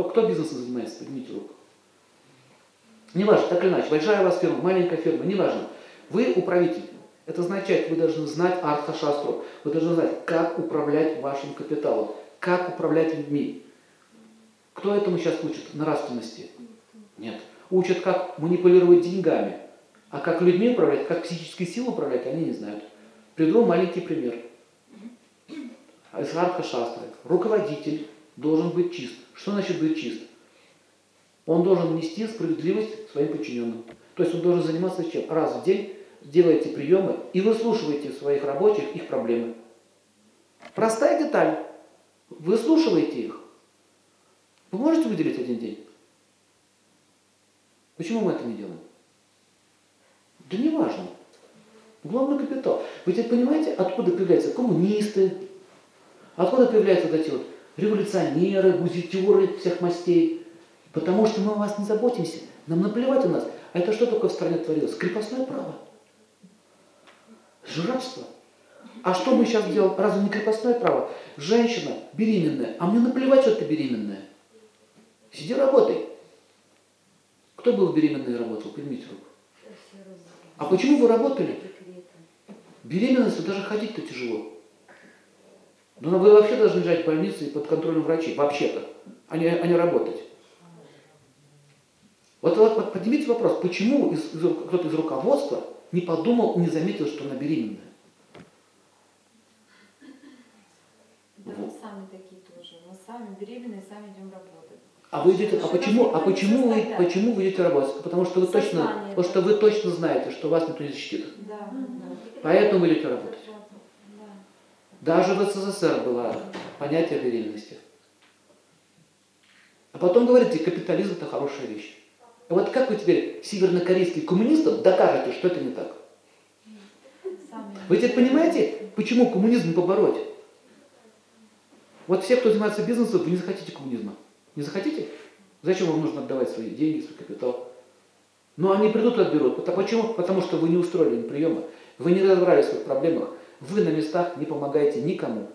Кто, кто бизнесом занимается, поднимите руку. Неважно, так или иначе, большая у вас фирма, маленькая фирма, неважно. Вы управитель. Это означает, вы должны знать арта-шастру. Вы должны знать, как управлять вашим капиталом, как управлять людьми. Кто этому сейчас учит? Нравственности? Нет. Учат, как манипулировать деньгами. А как людьми управлять, как психической силой управлять, они не знают. Приведу маленький пример. Из арта-шастры. Руководитель должен быть чист. Что значит быть чист? Он должен нести справедливость своим подчиненным. То есть он должен заниматься чем? Раз в день делаете приемы и выслушиваете своих рабочих их проблемы. Простая деталь. Выслушиваете их. Вы можете выделить один день? Почему мы это не делаем? Да не важно. Главный капитал. Вы теперь понимаете, откуда появляются коммунисты, откуда появляются вот эти вот революционеры, гузитеры всех мастей. Потому что мы о вас не заботимся. Нам наплевать у нас. А это что такое в стране творилось? Крепостное право. Жрабство. А что мы сейчас делаем? Разве не крепостное право? Женщина беременная. А мне наплевать, что ты беременная. Сиди работай. Кто был беременный и работал? Поднимите руку. А почему вы работали? Беременность, даже ходить-то тяжело. Но вы вообще должны лежать в больнице и под контролем врачей. Вообще-то. А не, а не работать. Вот, вот, вот поднимите вопрос, почему из, из, кто-то из руководства не подумал, не заметил, что она беременная? Да мы сами такие тоже. Мы сами беременные, сами идем работать. А вы идете, а почему, а почему вы, почему вы идете работать? Потому что вы точно, потому что вы точно знаете, что вас никто не защитит. Да. Поэтому вы идете работать. Даже в СССР было понятие беременности. А потом говорите, капитализм это хорошая вещь. И вот как вы теперь севернокорейским коммунистам докажете, что это не так? Вы теперь понимаете, почему коммунизм побороть? Вот все, кто занимается бизнесом, вы не захотите коммунизма. Не захотите? Зачем вам нужно отдавать свои деньги, свой капитал? Но они придут и отберут. Почему? Потому что вы не устроили приема, вы не разобрались в своих проблемах, вы на местах не помогаете никому.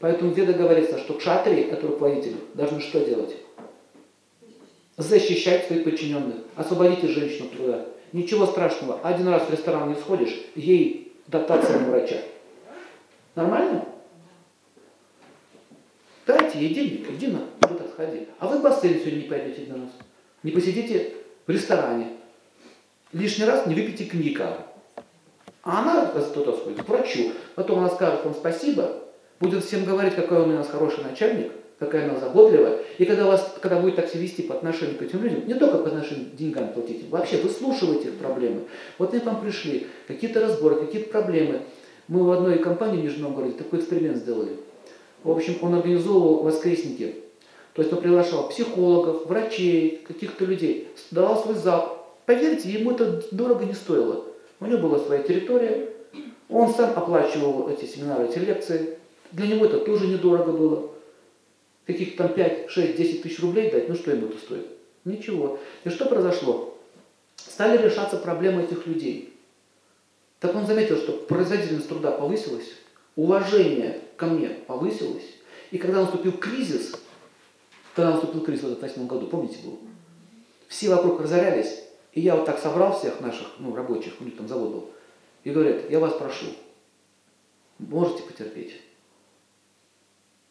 Поэтому где договорится, что кшатри, это руководители, должны что делать? Защищать своих подчиненных. Освободите женщину труда. Ничего страшного. Один раз в ресторан не сходишь, ей дотация на врача. Нормально? Дайте ей денег, иди на куда сходи. А вы в бассейн сегодня не пойдете один раз. Не посидите в ресторане. Лишний раз не выпейте коньяка. А она туда сходит к врачу. Потом она скажет вам спасибо, будет всем говорить, какой он у нас хороший начальник, какая она заботливая. И когда, вас, когда будет так себя вести по отношению к этим людям, не только по отношению к деньгам платите, вообще выслушивайте их проблемы. Вот они вам пришли, какие-то разборы, какие-то проблемы. Мы в одной компании в Нижнем Новгороде такой эксперимент сделали. В общем, он организовывал воскресники. То есть он приглашал психологов, врачей, каких-то людей, давал свой зал. Поверьте, ему это дорого не стоило. У него была своя территория, он сам оплачивал эти семинары, эти лекции. Для него это тоже недорого было. Каких-то там 5, 6, 10 тысяч рублей дать, ну что ему это стоит? Ничего. И что произошло? Стали решаться проблемы этих людей. Так он заметил, что производительность труда повысилась, уважение ко мне повысилось. И когда наступил кризис, когда наступил кризис в 2008 году, помните был? Все вокруг разорялись, и я вот так собрал всех наших, ну, рабочих, у них там завод был, и говорят, я вас прошу, можете потерпеть.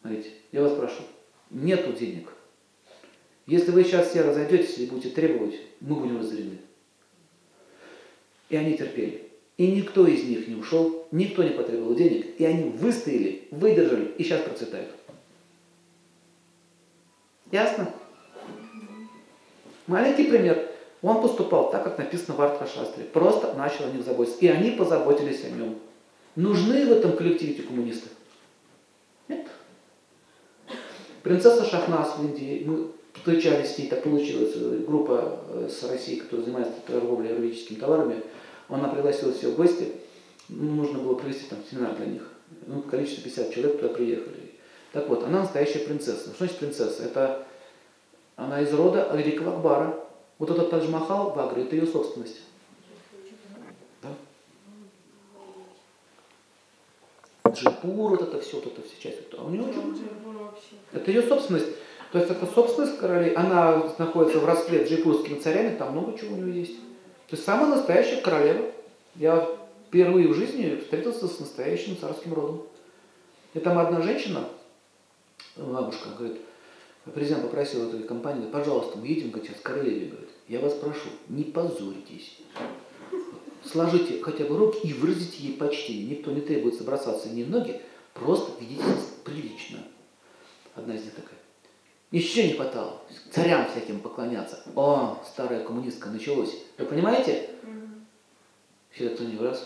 Смотрите, я вас прошу, нету денег. Если вы сейчас все разойдетесь и будете требовать, мы будем разорены. И они терпели. И никто из них не ушел, никто не потребовал денег, и они выстояли, выдержали и сейчас процветают. Ясно? Маленький пример. Он поступал так, как написано в Артхашастре. Просто начал о них заботиться. И они позаботились о нем. Нужны в этом коллективе эти коммунисты? Нет. Принцесса Шахнас в Индии, мы встречались с ней, так получилось, группа э, с России, которая занимается торговлей юридическими товарами, она пригласила все в гости, ну, нужно было провести там семинар для них. Ну, количество 50 человек туда приехали. Так вот, она настоящая принцесса. Что значит принцесса? Это она из рода великого Акбара. Вот этот Тадж-Махал в Агре, это ее собственность. Да? Джипур, вот это все, вот это все часть. А у нее это ее собственность. То есть это собственность королей, она находится в расплет с джайпурскими царями, там много чего у нее есть. То есть самая настоящая королева. Я впервые в жизни встретился с настоящим царским родом. И там одна женщина, бабушка, говорит, президент попросил эту компанию, говорит, пожалуйста, мы едем говорит, сейчас к королеве, говорит, я вас прошу, не позорьтесь. Сложите хотя бы руки и выразите ей почтение. Никто не требуется бросаться в ноги, просто ведите прилично. Одна из них такая. Еще не хватало. Царям всяким поклоняться. О, старая коммунистка, началось. Вы понимаете? Все это не раз.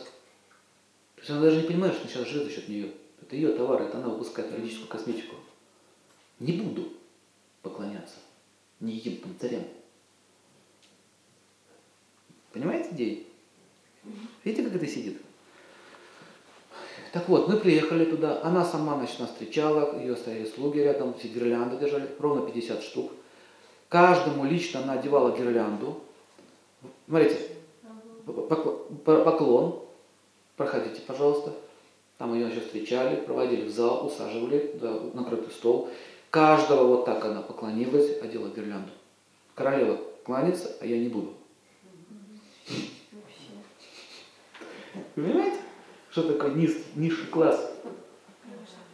То есть она даже не понимает, что сейчас живет за счет нее. Это ее товар, это она выпускает юридическую косметику. Не буду поклоняться неегипетным царям. Понимаете идею? Видите, как это сидит? Так вот, мы приехали туда, она сама, значит, нас встречала, ее стояли слуги рядом, все гирлянды держали, ровно 50 штук. Каждому лично она одевала гирлянду. Смотрите, поклон, проходите, пожалуйста. Там ее еще встречали, проводили в зал, усаживали, да, накрытый стол. Каждого вот так она поклонилась, одела гирлянду. Королева кланяется, а я не буду. Понимаете? Что такое низкий, низший класс?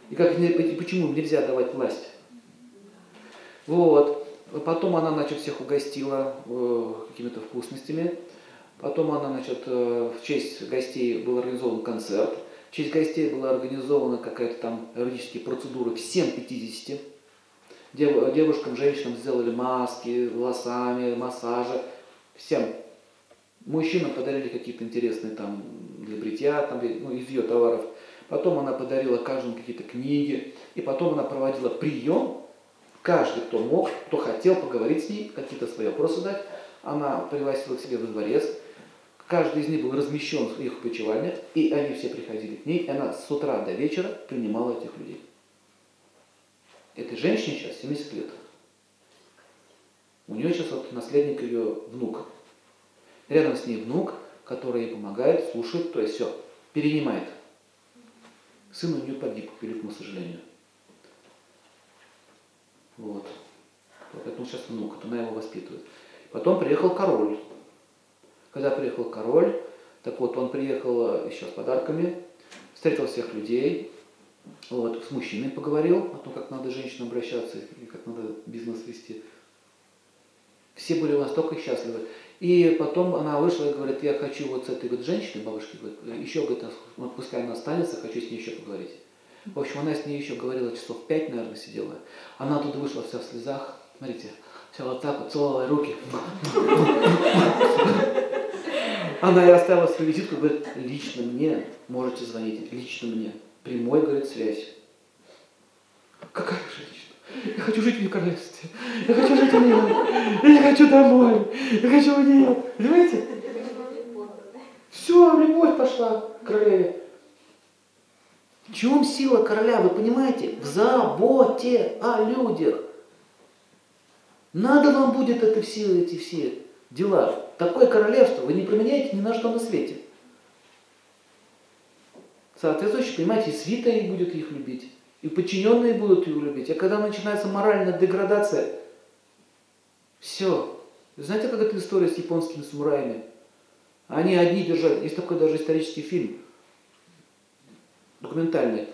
И как, почему нельзя давать власть? Вот. Потом она, значит, всех угостила э, какими-то вкусностями. Потом она, значит, э, в честь гостей был организован концерт. В честь гостей была организована какая-то там юридические процедуры всем 50. Дев, девушкам, женщинам сделали маски, волосами, массажи. Всем. Мужчинам подарили какие-то интересные там для бритья, там, ну, из ее товаров. Потом она подарила каждому какие-то книги. И потом она проводила прием. Каждый, кто мог, кто хотел поговорить с ней, какие-то свои вопросы дать, она пригласила к себе во дворец. Каждый из них был размещен в их почевальне, и они все приходили к ней, и она с утра до вечера принимала этих людей. Этой женщине сейчас 70 лет. У нее сейчас вот наследник ее внук. Рядом с ней внук, который ей помогает, слушает, то есть все, перенимает. Сын у нее погиб, к великому сожалению. Вот. Поэтому сейчас внук, вот она его воспитывает. Потом приехал король. Когда приехал король, так вот, он приехал еще с подарками, встретил всех людей, вот, с мужчиной поговорил о том, как надо женщинам обращаться и как надо бизнес вести. Все были настолько счастливы. И потом она вышла и говорит, я хочу вот с этой вот женщиной, бабушке, говорит, еще, говорит, пускай она останется, хочу с ней еще поговорить. В общем, она с ней еще говорила часов пять, наверное, сидела. Она оттуда вышла вся в слезах. Смотрите, вся вот так вот, целовала руки. Она и оставила свою визитку, говорит, лично мне можете звонить, лично мне. Прямой, говорит, связь. Какая женщина? Я хочу жить в королевстве. Я хочу жить у нее. Я не хочу домой. Я хочу у нее. Понимаете? Все, любовь пошла к королеве. В чем сила короля, вы понимаете? В заботе о людях. Надо вам будет это все, эти все дела. Такое королевство вы не променяете ни на что на свете. Соответствующе, понимаете, свита и будет их любить. И подчиненные будут его любить. А когда начинается моральная деградация, все. Знаете, как эта история с японскими самураями? Они одни держали. Есть такой даже исторический фильм, документальный.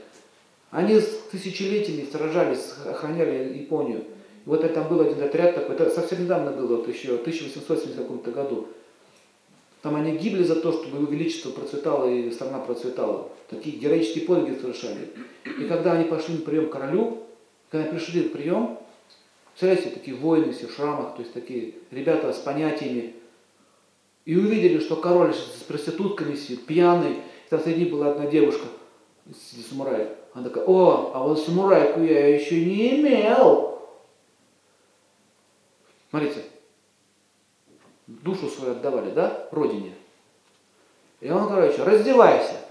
Они с тысячелетиями сражались, охраняли Японию. И вот там был один отряд такой, это совсем недавно было, вот еще в 1870 каком-то году. Там они гибли за то, чтобы его величество процветало и страна процветала. Такие героические подвиги совершали. И когда они пошли на прием к королю, когда пришли на прием, представляете, такие воины все в шрамах, то есть такие ребята с понятиями, и увидели, что король с проститутками сидит, пьяный, и там среди была одна девушка из самураев. Она такая, о, а вот самурайку я еще не имел. Смотрите, душу свою отдавали, да, родине. И он, короче, раздевайся.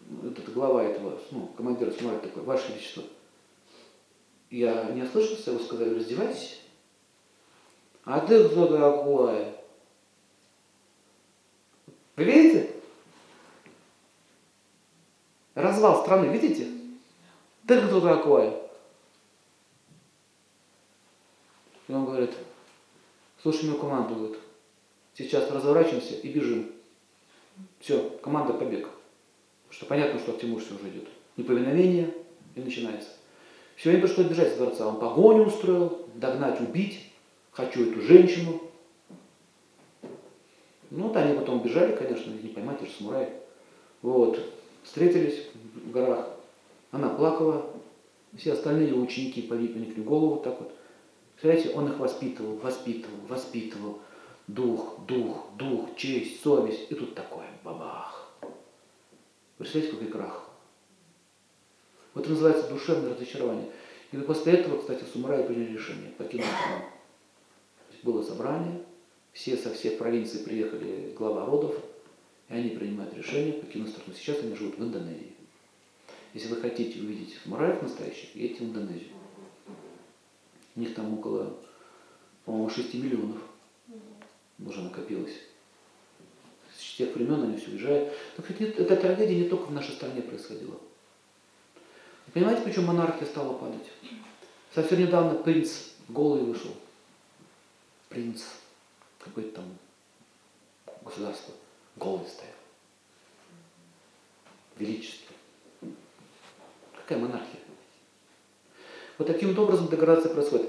Вот это глава этого, ну, командир самурая такой, Ваше Величество. Я не ослышался, вы сказали, раздевайтесь. А ты кто такой? Вы видите? Развал страны, видите? Ты кто такой? И он говорит, слушай мою команду, говорит, сейчас разворачиваемся и бежим. Все, команда побег. Что понятно, что к Тимурсе уже идет. Неповиновение и начинается. Все время пришлось бежать с дворца. Он погоню устроил, догнать, убить. Хочу эту женщину. Ну, вот они потом бежали, конечно, не поймать, это же самурай. Вот. Встретились в горах. Она плакала. Все остальные ученики поникли голову вот так вот. Представляете, он их воспитывал, воспитывал, воспитывал. Дух, дух, дух, честь, совесть. И тут такое, бабах. Представляете, какой крах. Вот это называется душевное разочарование. И после этого, кстати, самураи приняли решение покинуть страну. Было собрание, все со всех провинций приехали глава родов, и они принимают решение покинуть страну. Сейчас они живут в Индонезии. Если вы хотите увидеть самураев настоящих, едьте в Индонезию. У них там около, по-моему, 6 миллионов уже накопилось. С тех времен они все уезжают. Так сказать, эта трагедия не только в нашей стране происходила. Вы понимаете, почему монархия стала падать? Совсем недавно принц голый вышел. Принц какой-то там государство голый стоял. Величество. Какая монархия? Вот таким вот образом деградация происходит.